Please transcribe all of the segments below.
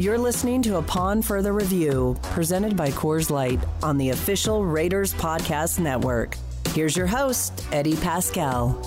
You're listening to Upon Further Review, presented by Coors Light on the official Raiders Podcast Network. Here's your host, Eddie Paskal.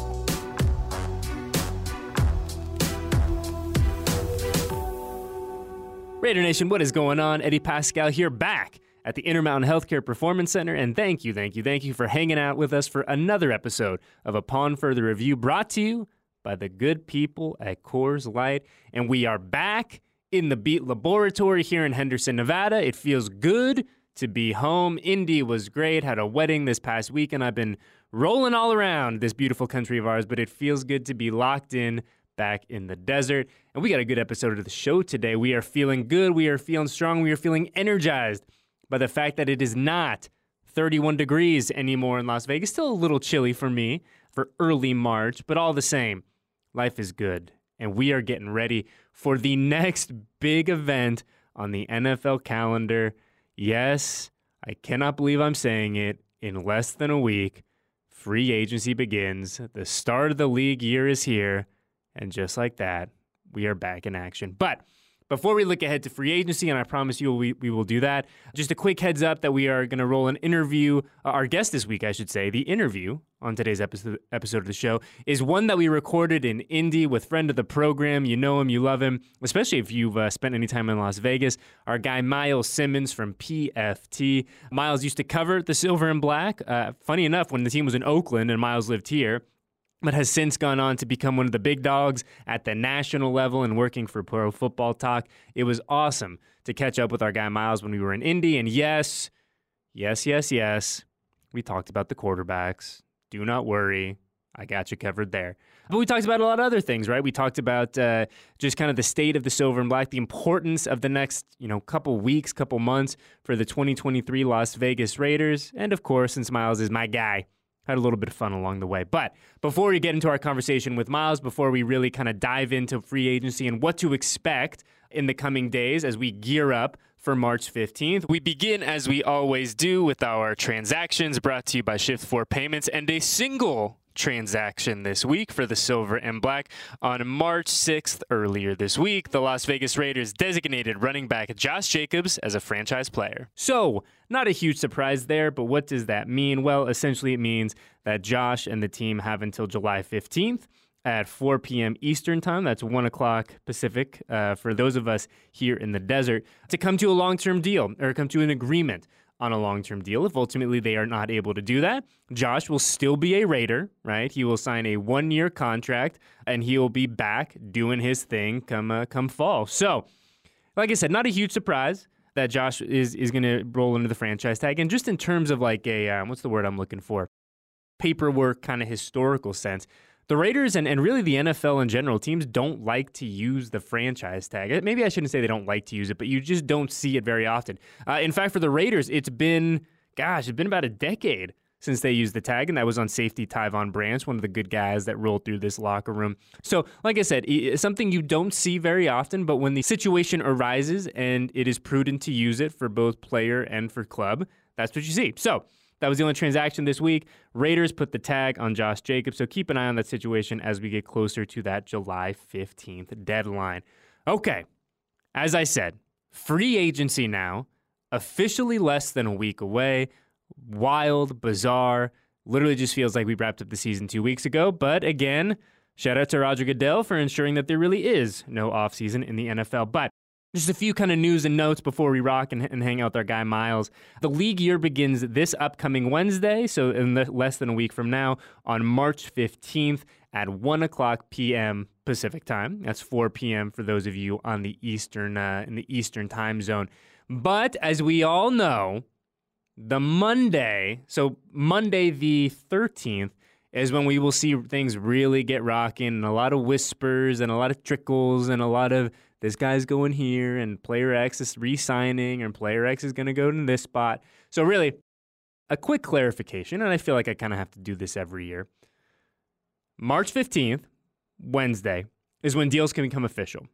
Raider Nation, what is going on? Eddie Paskal here back at the Intermountain Healthcare Performance Center. And thank you, thank you, thank you for hanging out with us for another episode of Upon Further Review brought to you by the good people at Coors Light. And we are back in the Beat Laboratory here in Henderson, Nevada. It feels good to be home. Indy was great, had a wedding this past week, and I've been rolling all around this beautiful country of ours, but it feels good to be locked in back in the desert. And we got a good episode of the show today. We are feeling good. We are feeling strong. We are feeling energized by the fact that it is not 31 degrees anymore in Las Vegas. Still a little chilly for me for early March, but all the same, life is good. And we are getting ready for the next big event on the NFL calendar. Yes, I cannot believe I'm saying it. In less than a week, free agency begins. The start of the league year is here. And just like that, we are back in action. But before we look ahead to free agency, and I promise you we, we will do that, just a quick heads up that we are going to roll an interview. Uh, our guest this week, I should say, the interview on today's episode, episode of the show is one that we recorded in Indy with friend of the program. You know him, you love him, especially if you've uh, spent any time in Las Vegas. Our guy Myles Simmons from PFT. Myles used to cover the silver and black. Uh, funny enough, when the team was in Oakland and Myles lived here, but has since gone on to become one of the big dogs at the national level and working for Pro Football Talk. It was awesome to catch up with our guy Myles when we were in Indy. And yes, yes, yes, yes, we talked about the quarterbacks. Do not worry. I got you covered there. But we talked about a lot of other things, right? We talked about uh, just kind of the state of the silver and black, the importance of the next, you know, couple weeks, couple months for the 2023 Las Vegas Raiders, and of course, since Myles is my guy, had a little bit of fun along the way. But before we get into our conversation with Myles, before we really kind of dive into free agency and what to expect in the coming days as we gear up for March 15th, we begin as we always do with our transactions brought to you by Shift 4 Payments and a single transaction this week for the silver and black. On March 6th, earlier this week, the Las Vegas Raiders designated running back Josh Jacobs as a franchise player. So, not a huge surprise there, but what does that mean? Well, essentially, it means that Josh and the team have until July 15th at 4 p.m. Eastern Time. That's 1 o'clock Pacific uh, for those of us here in the desert to come to a long term deal or come to an agreement on a long term deal. If ultimately they are not able to do that, Josh will still be a Raider, right? He will sign a one year contract and he will be back doing his thing come, uh, come fall. So, like I said, not a huge surprise that Josh is, is going to roll into the franchise tag. And just in terms of like a, um, what's the word I'm looking for? Paperwork kind of historical sense the Raiders and, and really the NFL in general, teams don't like to use the franchise tag. Maybe I shouldn't say they don't like to use it, but you just don't see it very often. Uh, in fact, for the Raiders, it's been, gosh, it's been about a decade since they used the tag, and that was on safety Tyvon Branch, one of the good guys that rolled through this locker room. So, like I said, something you don't see very often, but when the situation arises and it is prudent to use it for both player and for club, that's what you see. So, that was the only transaction this week. Raiders put the tag on Josh Jacobs, so keep an eye on that situation as we get closer to that July 15th deadline. Okay, as I said, free agency now, officially less than a week away. Wild, bizarre, literally just feels like we wrapped up the season two weeks ago. But again, shout out to Roger Goodell for ensuring that there really is no offseason in the NFL. But just a few kind of news and notes before we rock and, and, hang out with our guy Miles. The league year begins this upcoming Wednesday, so in the, less than a week from now, on March 15th at 1 o'clock p.m. Pacific time. That's 4 p.m. for those of you on the Eastern uh, in the Eastern time zone. But as we all know, the Monday, so Monday the 13th, is when we will see things really get rocking and a lot of whispers and a lot of trickles and a lot of this guy's going here and player X is re signing and player X is going to go to this spot. So, really, a quick clarification, and I feel like I kind of have to do this every year. March 15th, Wednesday, is when deals can become official,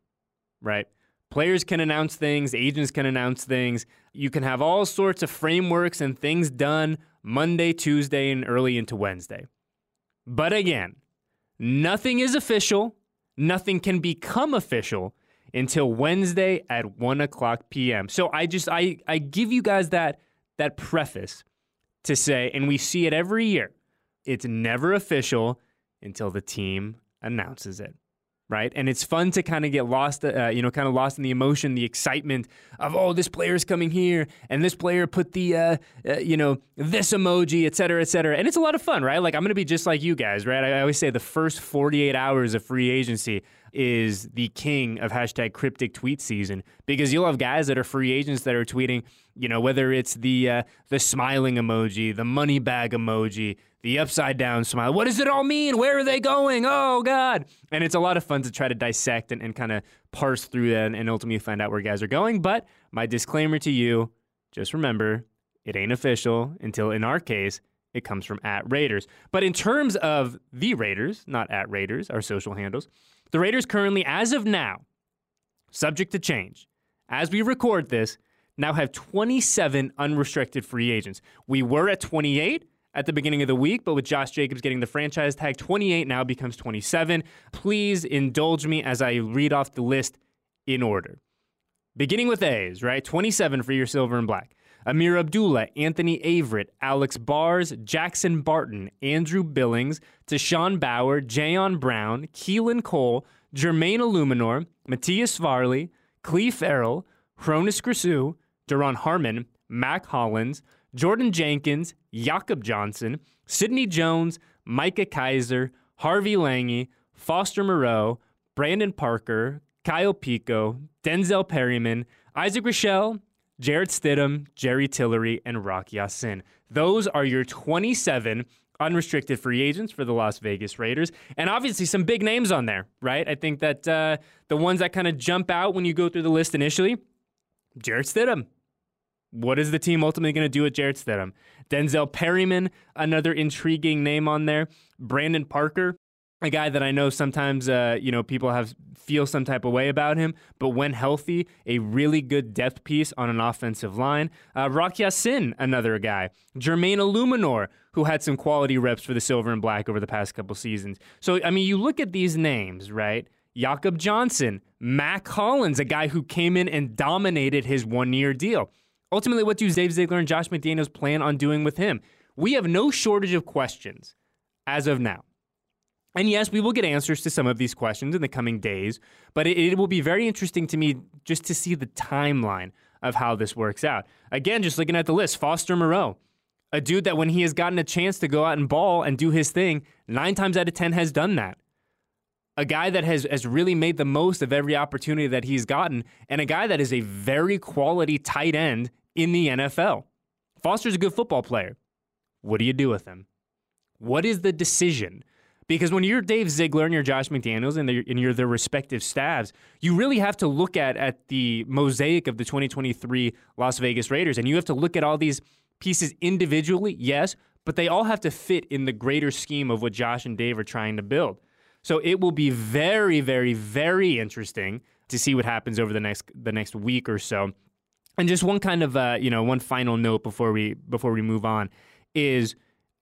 right? Players can announce things, agents can announce things. You can have all sorts of frameworks and things done Monday, Tuesday, and early into Wednesday. But again, nothing is official, nothing can become official until Wednesday at 1 o'clock p.m. So I just I, I give you guys that that preface to say, and we see it every year, it's never official until the team announces it right? And it's fun to kind of get lost, uh, you know, kind of lost in the emotion, the excitement of, oh, this player's coming here, and this player put the, uh, uh, you know, this emoji, et cetera, et cetera. And it's a lot of fun, right? Like, I'm to be just like you guys, right? I always say the first 48 hours of free agency is the king of hashtag cryptic tweet season because you'll have guys that are free agents that are tweeting, you know, whether it's the uh, the smiling emoji, the money bag emoji, the upside down smile. What does it all mean? Where are they going? Oh God! And it's a lot of fun to try to dissect and, and kind of parse through that and, and ultimately find out where guys are going. But my disclaimer to you: just remember, it ain't official until, in our case, it comes from at Raiders. But in terms of the Raiders, not at Raiders, our social handles, the Raiders currently, as of now, subject to change, as we record this, now have 27 unrestricted free agents. We were at 28 at the beginning of the week, but with Josh Jacobs getting the franchise tag, 28 now becomes 27. Please indulge me as I read off the list in order. Beginning with A's, right? 27 for your silver and black. Ameer Abdullah, Anthony Averett, Alex Bars, Jackson Barton, Andrew Billings, Tashawn Bower, Jayon Brown, Keelan Cole, Jermaine Eluemunor, Matthias Farley, Clelin Ferrell, Hroniss Grasu, Duron Harmon, Mac Hollins, Jordan Jenkins, Jakob Johnson, Sidney Jones, Micah Kiser, Harvey Langi, Foster Moreau, Brandon Parker, Kyle Peko, Denzel Perryman, Isaac Rochell, Jarrett Stidham, Jerry Tillery, and Rock Ya-Sin. Those are your 27 unrestricted free agents for the Las Vegas Raiders. And obviously, some big names on there, right? I think that uh, the ones that kind of jump out when you go through the list initially Jarrett Stidham. What is the team ultimately going to do with Jarrett Stidham? Denzel Perryman, another intriguing name on there. Brandon Parker, a guy that I know sometimes uh, you know people have feel some type of way about him, but when healthy, a really good depth piece on an offensive line. Uh, Rock Ya-Sin, another guy. Jermaine Eluemunor, who had some quality reps for the silver and black over the past couple seasons. So I mean, you look at these names, right? Jakob Johnson, Mac Hollins, a guy who came in and dominated his one-year deal. Ultimately, what do Dave Ziegler and Josh McDaniels plan on doing with him? We have no shortage of questions as of now. And yes, we will get answers to some of these questions in the coming days, but it, it, will be very interesting to me just to see the timeline of how this works out. Again, just looking at the list, Foster Moreau, a dude that when he has gotten a chance to go out and ball and do his thing, nine times out of 10 has done that. A guy that has, has really made the most of every opportunity that he's gotten, and a guy that is a very quality tight end in the NFL. Foster's a good football player. What do you do with him? What is the decision? Because when you're Dave Ziegler and you're Josh McDaniels and, and you're their respective staffs, you really have to look at, at the mosaic of the 2023 Las Vegas Raiders. And you have to look at all these pieces individually, yes, but they all have to fit in the greater scheme of what Josh and Dave are trying to build. So it will be very, very, very interesting to see what happens over the next the next week or so. And just one kind of uh, you know one final note before we before we move on is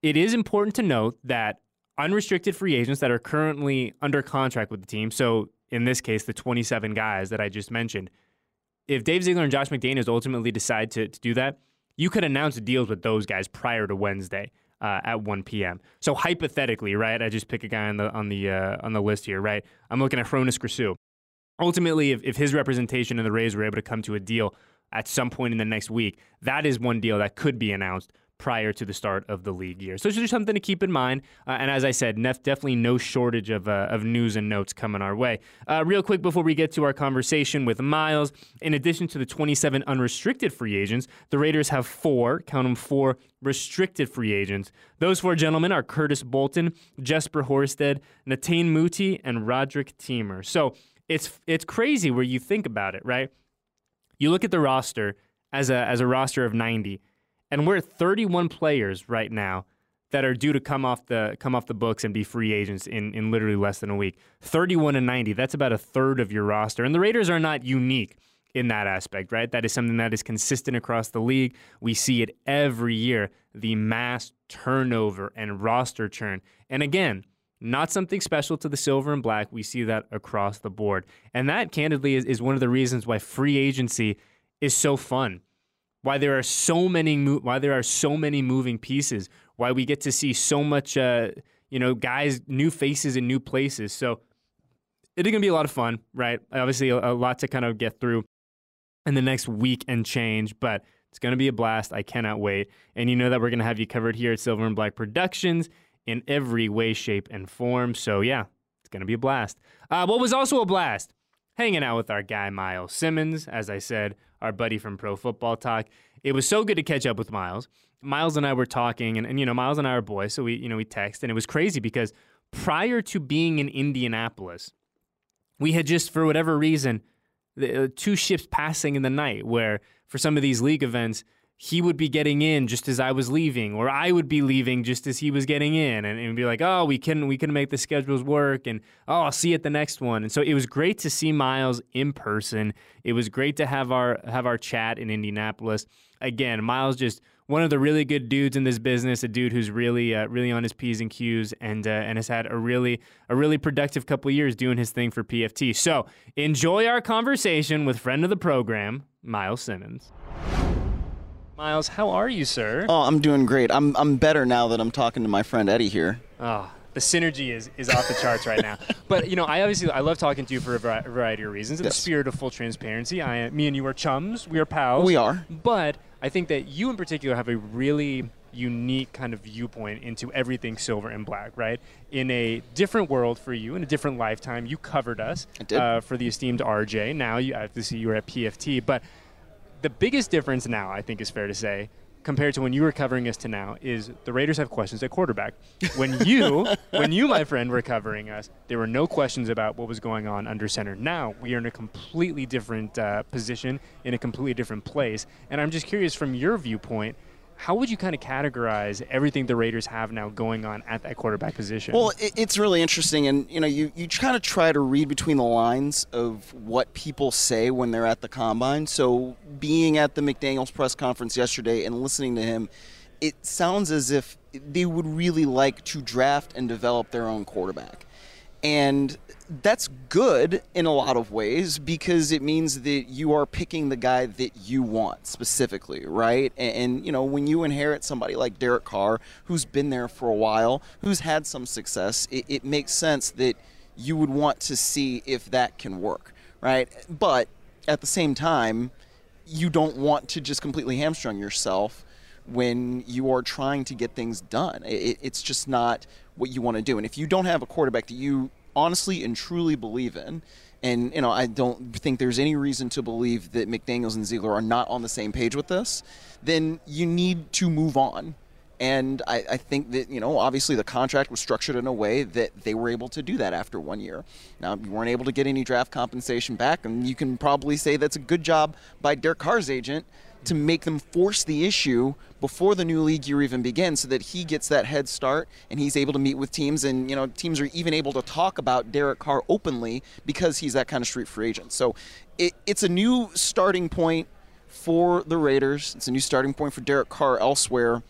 it is important to note that unrestricted free agents that are currently under contract with the team. So in this case, the 27 guys that I just mentioned. If Dave Ziegler and Josh McDaniels ultimately decide to, to do that, you could announce deals with those guys prior to Wednesday uh, at 1 p.m. So hypothetically, right? I just pick a guy on the on the uh, on the list here, right? I'm looking at Hroniss Grasu. Ultimately, if, if his representation and the Rays were able to come to a deal at some point in the next week, that is one deal that could be announced prior to the start of the league year. So it's just something to keep in mind. Uh, and as I said, nef- definitely no shortage of, uh, of news and notes coming our way. Uh, real quick before we get to our conversation with Miles, in addition to the 27 unrestricted free agents, the Raiders have four, count them four, restricted free agents. Those four gentlemen are Curtis Bolton, Jesper Horsted, Netane Muti, and Roderick Teamer. So it's it's crazy where you think about it, right? You look at the roster as a as a roster of 90, and we're 31 players right now that are due to come off the come off the books and be free agents in, in literally less than a week. 31 and 90, that's about a third of your roster. And the Raiders are not unique in that aspect, right? That is something that is consistent across the league. We see it every year, the mass turnover and roster churn. And again, not something special to the silver and black. We see that across the board. And that, candidly, is, is one of the reasons why free agency is so fun. Why there are so many mo- why there are so many moving pieces. Why we get to see so much, uh, you know, guys, new faces in new places. So it's gonna be a lot of fun, right? Obviously, a, a lot to kind of get through in the next week and change, but it's gonna be a blast. I cannot wait. And you know that we're gonna have you covered here at Silver and Black Productions in every way, shape, and form. So, yeah, it's going to be a blast. Uh, what was also a blast? Hanging out with our guy, Myles Simmons, as I said, our buddy from Pro Football Talk. It was so good to catch up with Myles. Myles and I were talking, and, and you know, Myles and I are boys, so we, you know, we text, and it was crazy because prior to being in Indianapolis, we had just, for whatever reason, the, uh, two ships passing in the night where for some of these league events, he would be getting in just as I was leaving, or I would be leaving just as he was getting in, and, be like, "Oh, we can we can make the schedules work," and "Oh, I'll see you at the next one." And so it was great to see Myles in person. It was great to have our have our chat in Indianapolis. Again, Myles just one of the really good dudes in this business, a dude who's really uh, really on his p's and q's, and uh, and has had a really a really productive couple years doing his thing for PFT. So enjoy our conversation with friend of the program, Myles Simmons. Myles, how are you, sir? Oh, I'm doing great. I'm I'm better now that I'm talking to my friend Eddie here. Oh, the synergy is, is off the charts right now. But you know, I obviously I love talking to you for a variety of reasons. In yes. the spirit of full transparency, I me and you are chums. We are pals. We are. But I think that you in particular have a really unique kind of viewpoint into everything silver and black, right? In a different world for you, in a different lifetime, you covered us uh, for the esteemed RJ. Now you I have to see you were at PFT, but the biggest difference now, I think, is fair to say, compared to when you were covering us to now, is the Raiders have questions at quarterback. When you, when you, my friend, were covering us, there were no questions about what was going on under center. Now we are in a completely different uh, position, in a completely different place, and I'm just curious from your viewpoint how would you kind of categorize everything the Raiders have now going on at that quarterback position? Well, it's really interesting, and you know, you, you kind of try to read between the lines of what people say when they're at the combine. So, being at the McDaniel's press conference yesterday and listening to him, it sounds as if they would really like to draft and develop their own quarterback. And that's good in a lot of ways because it means that you are picking the guy that you want specifically, right? And, and, you know, when you inherit somebody like Derek Carr, who's been there for a while, who's had some success, it, it makes sense that you would want to see if that can work, right? But at the same time, you don't want to just completely hamstring yourself when you are trying to get things done. It, it's just not what you want to do. And if you don't have a quarterback that you honestly and truly believe in, and you know I don't think there's any reason to believe that McDaniels and Ziegler are not on the same page with this, then you need to move on. And I, I, think that, you know, obviously the contract was structured in a way that they were able to do that after one year. Now, you weren't able to get any draft compensation back, and you can probably say that's a good job by Derek Carr's agent to make them force the issue before the new league year even begins so that he gets that head start and he's able to meet with teams and you know teams are even able to talk about Derek Carr openly because he's that kind of street free agent. So it, it's a new starting point for the Raiders. It's a new starting point for Derek Carr elsewhere.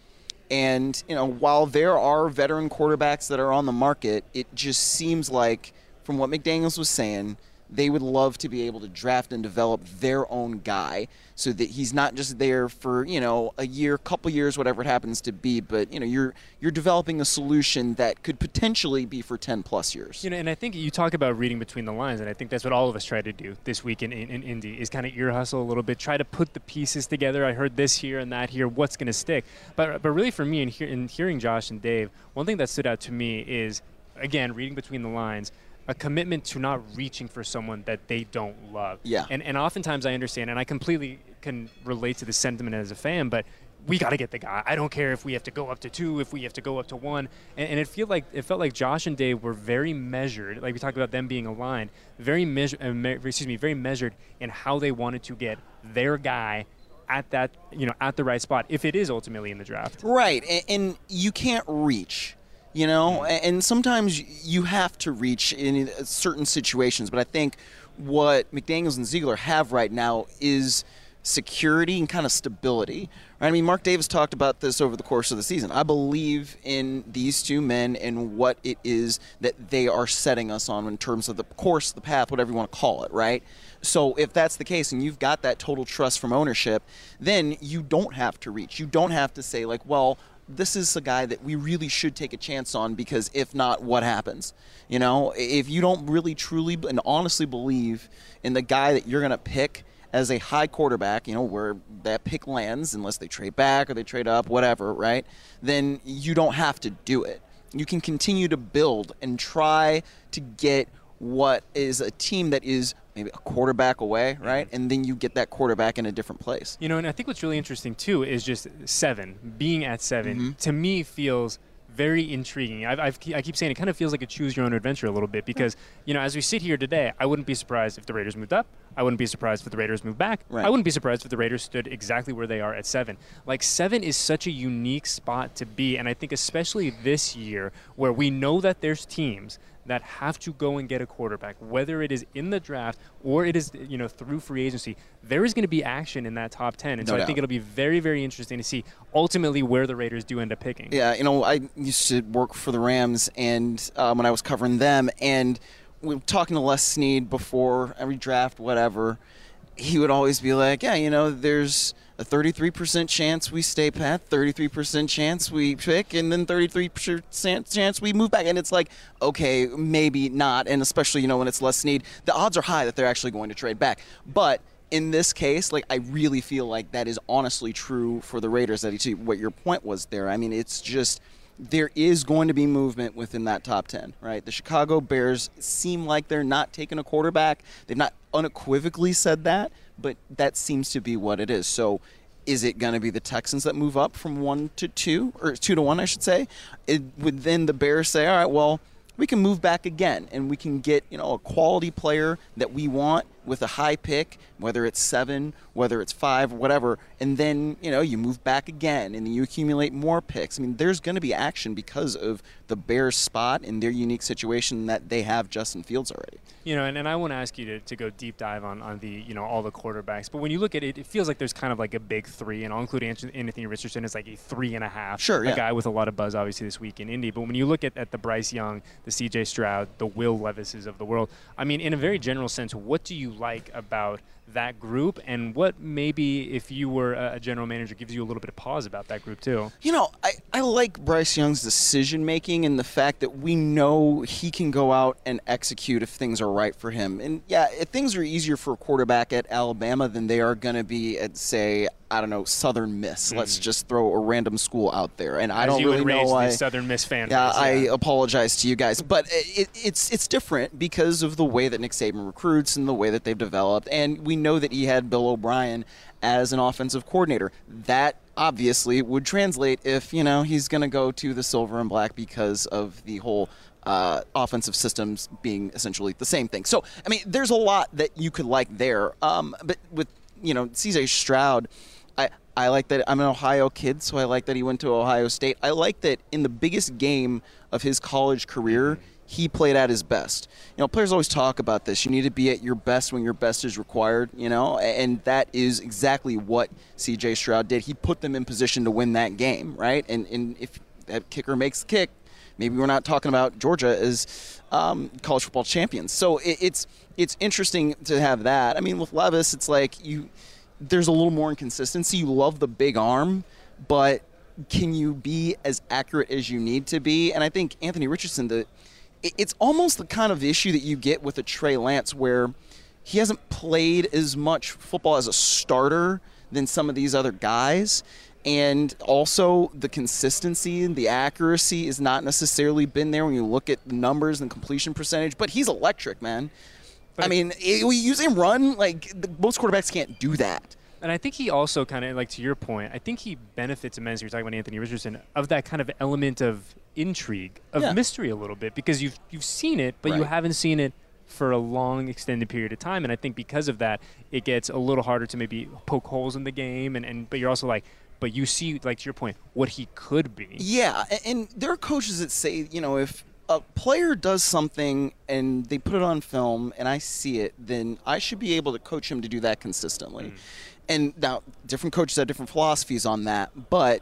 And you know, while there are veteran quarterbacks that are on the market, it just seems like from what McDaniels was saying, they would love to be able to draft and develop their own guy so that he's not just there for you know a year couple years whatever it happens to be but you know you're you're developing a solution that could potentially be for 10 plus years. You know and i think you talk about reading between the lines and i think that's what all of us try to do this week in, in, in indy is kind of ear hustle a little bit try to put the pieces together. I heard this here and that here what's going to stick? But but really for me in, hear, in hearing josh and dave one thing that stood out to me is again reading between the lines a commitment to not reaching for someone that they don't love. Yeah. And and oftentimes I understand, and I completely can relate to the sentiment as a fan, but we got to get the guy. I don't care if we have to go up to two, if we have to go up to one. And, and it felt like it felt like Josh and Dave were very measured. Like we talked about them being aligned, very measured. Uh, me- excuse me, very measured in how they wanted to get their guy at that you know at the right spot if it is ultimately in the draft. Right, and, and you can't reach. You know, and sometimes you have to reach in uh, certain situations. But I think what McDaniels and Ziegler have right now is security and kind of stability. Right? I mean, Mark Davis talked about this over the course of the season. I believe in these two men and what it is that they are setting us on in terms of the course, the path, whatever you want to call it, right? So if that's the case and you've got that total trust from ownership, then you don't have to reach. You don't have to say like, well, this is a guy that we really should take a chance on because if not, what happens? You know, if you don't really truly and honestly believe in the guy that you're going to pick as a high quarterback, you know, where that pick lands, unless they trade back or they trade up, whatever, right? Then you don't have to do it. You can continue to build and try to get what is a team that is maybe a quarterback away, right? And then you get that quarterback in a different place. You know, and I think what's really interesting too is just seven, being at 7 Mm-hmm. to me feels very intriguing. I've, I've, I keep saying it kind of feels like a choose your own adventure a little bit because, you know, as we sit here today, I wouldn't be surprised if the Raiders moved up. I wouldn't be surprised if the Raiders moved back. Right. I wouldn't be surprised if the Raiders stood exactly where they are at seven. Like, seven is such a unique spot to be. And I think, especially this year, where we know that there's teams that have to go and get a quarterback, whether it is in the draft or it is you know through free agency. There is going to be action in that top ten, and No so I think it'll be very very interesting to see ultimately where the Raiders do end up picking. Yeah, you know, I used to work for the Rams, and um, when I was covering them, and we were talking to Les Snead before every draft, whatever, he would always be like, "Yeah, you know, there's a 33% chance we stay pat, 33% chance we pick, and then 33% chance we move back." And it's like, okay, maybe not, and especially you know when it's Les Snead, the odds are high that they're actually going to trade back, but in this case, like I really feel like that is honestly true for the Raiders. That what your point was there. I mean, it's just there is going to be movement within that top ten, right? The Chicago Bears seem like they're not taking a quarterback. They've not unequivocally said that, but that seems to be what it is. So. Is it going to be the Texans that move up from one to two, or two to one, I should say? It would then the Bears say, all right, well, we can move back again and we can get you know a quality player that we want with a high pick whether it's seven whether it's five whatever and then you know you move back again and you accumulate more picks i mean there's going to be action because of the bears spot and their unique situation that they have justin fields already You know, and, and I want to ask you to, to go deep dive on, on the, you know, all the quarterbacks. But when you look at it, it feels like there's kind of like a big three, and I'll include Anth- Anthony Richardson as like a three and a half. Sure, A yeah. guy with a lot of buzz, obviously, this week in Indy. But when you look at, at the Bryce Young, the CJ Stroud, the Will Levises of the world, I mean, in a very general sense, what do you like about that group? And what maybe, if you were a, general manager, gives you a little bit of pause about that group, too? You know, I, I like Bryce Young's decision making and the fact that we know he can go out and execute if things are right for him. And yeah, if things are easier for a quarterback at Alabama than they are going to be at, say, I don't know, Southern Miss. Let's hmm. just throw a random school out there. And I As don't you really know why. the Southern Miss fan Yeah, base, I apologize to you guys, but it, it's it's different because of the way that Nick Saban recruits and the way that they've developed, and we know that he had Bill O'Brien as an offensive coordinator. That obviously would translate if you know he's going to go to the silver and black because of the whole. Uh, offensive systems being essentially the same thing. So, I mean, there's a lot that you could like there. Um, but with, you know, CJ Stroud, I, I like that I'm an Ohio kid, so I like that he went to Ohio State. I like that in the biggest game of his college career, he played at his best. You know, players always talk about this. You need to be at your best when your best is required, you know, and that is exactly what CJ Stroud did. He put them in position to win that game, right? And, and if that kicker makes the kick, maybe we're not talking about Georgia as um, college football champions. So it, it's it's interesting to have that. I mean, with Levis, it's like you there's a little more inconsistency. You love the big arm, but can you be as accurate as you need to be? And I think Anthony Richardson, the it's almost the kind of issue that you get with a Trey Lance, where he hasn't played as much football as a starter than some of these other guys. And also, the consistency and the accuracy has not necessarily been there when you look at the numbers and completion percentage. But he's electric, man. I mean, it, we use him run like the, most quarterbacks can't do that. And I think he also kind of, like to your point, I think he benefits immensely. You're talking about Anthony Richardson of that kind of element of intrigue, of Yeah. mystery a little bit, because you've you've seen it, but you haven't seen it for a long extended period of time. And I think because of that, it gets a little harder to maybe poke holes in the game. And, and but you're also like, but you see, like to your point, what he could be. Yeah, and there are coaches that say, you know, if a player does something and they put it on film and I see it, then I should be able to coach him to do that consistently. Mm. And now, different coaches have different philosophies on that, but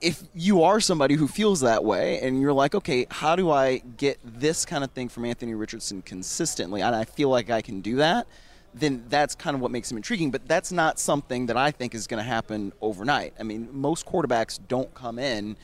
if you are somebody who feels that way and you're like, okay, how do I get this kind of thing from Anthony Richardson consistently, and I feel like I can do that, then that's kind of what makes him intriguing. But that's not something that I think is going to happen overnight. I mean, most quarterbacks don't come in.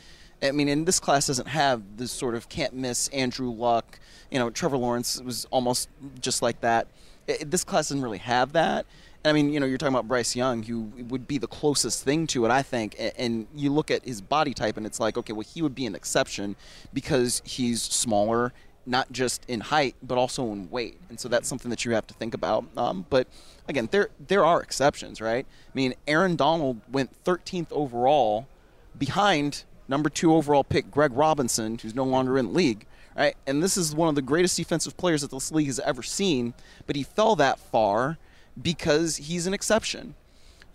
I mean, and this class doesn't have this sort of can't miss Andrew Luck. You know, Trevor Lawrence was almost just like that. I- this class doesn't really have that. And I mean, you know, you're talking about Bryce Young, who would be the closest thing to it, I think. And you look at his body type, and it's like, okay, well, he would be an exception because he's smaller, not just in height, but also in weight. And so that's something that you have to think about. Um, but again, there there are exceptions, right? I mean, Aaron Donald went 13th overall behind number two overall pick Greg Robinson, who's no longer in the league, right? And this is one of the greatest defensive players that this league has ever seen, but he fell that far because he's an exception.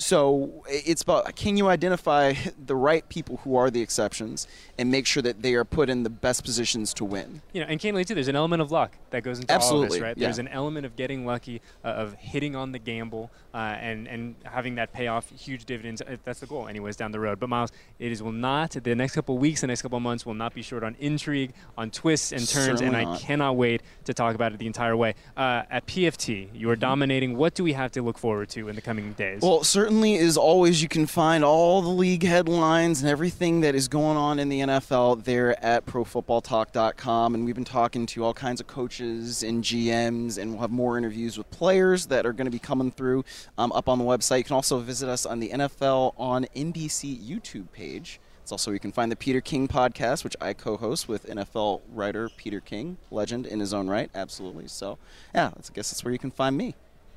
So it's about can you identify the right people who are the exceptions and make sure that they are put in the best positions to win. You know, and candidly too, there's an element of luck that goes into all of this, right? yeah. There's an element of getting lucky, uh, of hitting on the gamble, uh, and and having that pay off huge dividends. Uh, That's the goal, anyways, down the road. But Myles, it is will not the next couple of weeks, the next couple of months will not be short on intrigue, on twists and turns, Certainly and I cannot wait to talk about it the entire way. Uh, at PFT, you are dominating. What do we have to look forward to in the coming days? Well, certainly as always, you can find all the league headlines and everything that is going on in the NFL there at ProFootballTalk.com. And we've been talking to all kinds of coaches and GMs, and we'll have more interviews with players that are going to be coming through um, up on the website. You can also visit us on the NFL on NBC YouTube page. It's also where you can find the Peter King podcast, which I co-host with NFL writer Peter King, legend in his own right, absolutely. So, yeah, I guess that's where you can find me.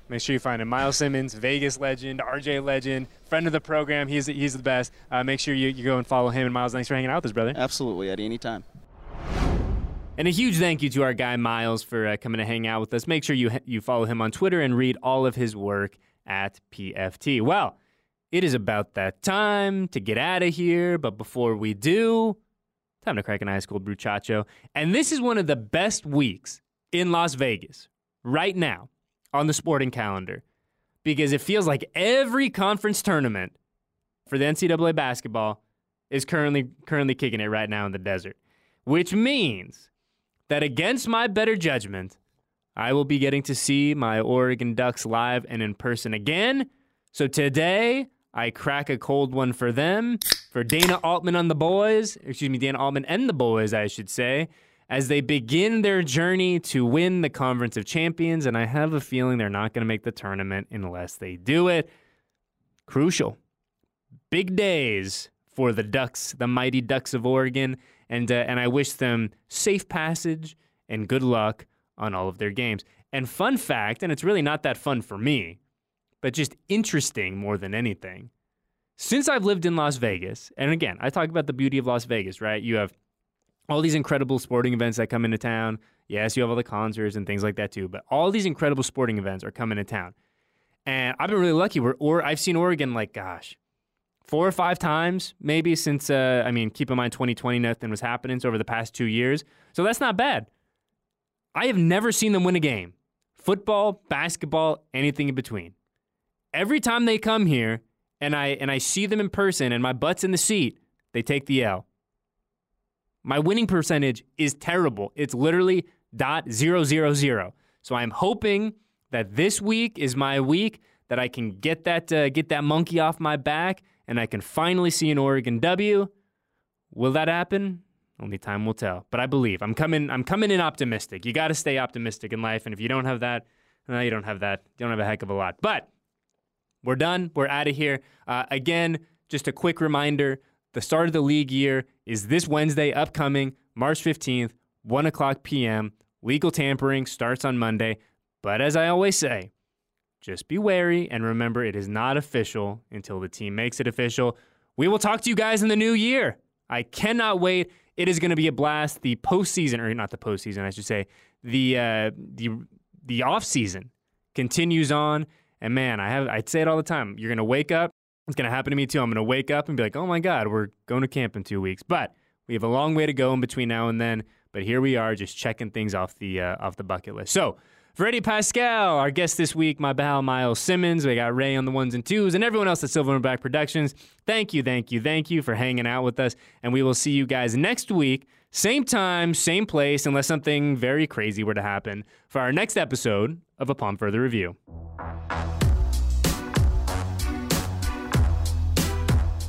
Make sure you find him. Myles Simmons, Vegas legend, RJ legend, friend of the program. He's he's the best. Uh, make sure you, you go and follow him. And Myles, thanks for hanging out with us, brother. Absolutely, Eddie, anytime. And a huge thank you to our guy Myles for uh, coming to hang out with us. Make sure you you follow him on Twitter and read all of his work at PFT. Well, it is about that time to get out of here, but before we do, time to crack an ice cold bruchacho. And this is one of the best weeks in Las Vegas right now on the sporting calendar because it feels like every conference tournament for the NCAA basketball is currently currently kicking it right now in the desert, which means that against my better judgment, I will be getting to see my Oregon Ducks live and in person again. So today, I crack a cold one for them, for Dana Altman on the boys, excuse me, Dana Altman and the boys, I should say, as they begin their journey to win the Conference of Champions. And I have a feeling they're not going to make the tournament unless they do it. Crucial. Big days for the Ducks, the mighty Ducks of Oregon, and uh, and I wish them safe passage and good luck on all of their games. And fun fact, and it's really not that fun for me, but just interesting more than anything. Since I've lived in Las Vegas, and again, I talk about the beauty of Las Vegas, right? You have all these incredible sporting events that come into town. Yes, you have all the concerts and things like that too, but all these incredible sporting events are coming to town. And I've been really lucky. Where, or I've seen Oregon like, gosh, four or five times maybe since. Uh, I mean, keep in mind 2020, nothing was happening. So over the past two years, so that's not bad. I have never seen them win a game, football, basketball, anything in between. Every time they come here, and I and I see them in person, and my butt's in the seat, they take the L. My winning percentage is terrible. It's literally dot zero zero zero. So I'm hoping that this week is my week that I can get that uh, get that monkey off my back and I can finally see an Oregon W. Will that happen? Only time will tell. But I believe I'm coming. I'm coming in optimistic. You got to stay optimistic in life, and if you don't have that, no, you don't have that. You don't have a heck of a lot. But we're done. We're out of here. Uh, again, just a quick reminder: the start of the league year is this Wednesday, upcoming March 15th, 1 o'clock p.m. Legal tampering starts on Monday. But as I always say, Just be wary and remember it is not official until the team makes it official. We will talk to you guys in the new year. I cannot wait. It is going to be a blast. The postseason, or not the postseason, I should say, the uh, the the off season continues on. And man, I have I'd say it all the time. You're going to wake up. It's going to happen to me too. I'm going to wake up and be like, oh my god, we're going to camp in two weeks. But we have a long way to go in between now and then. But here we are, just checking things off the uh, off the bucket list. So. For Paskal, our guest this week, my pal Myles Simmons. We got Ray on the ones and twos, and everyone else at Silverback Productions. Thank you, thank you, thank you for hanging out with us. And we will see you guys next week, same time, same place, unless something very crazy were to happen, for our next episode of Upon Further Review.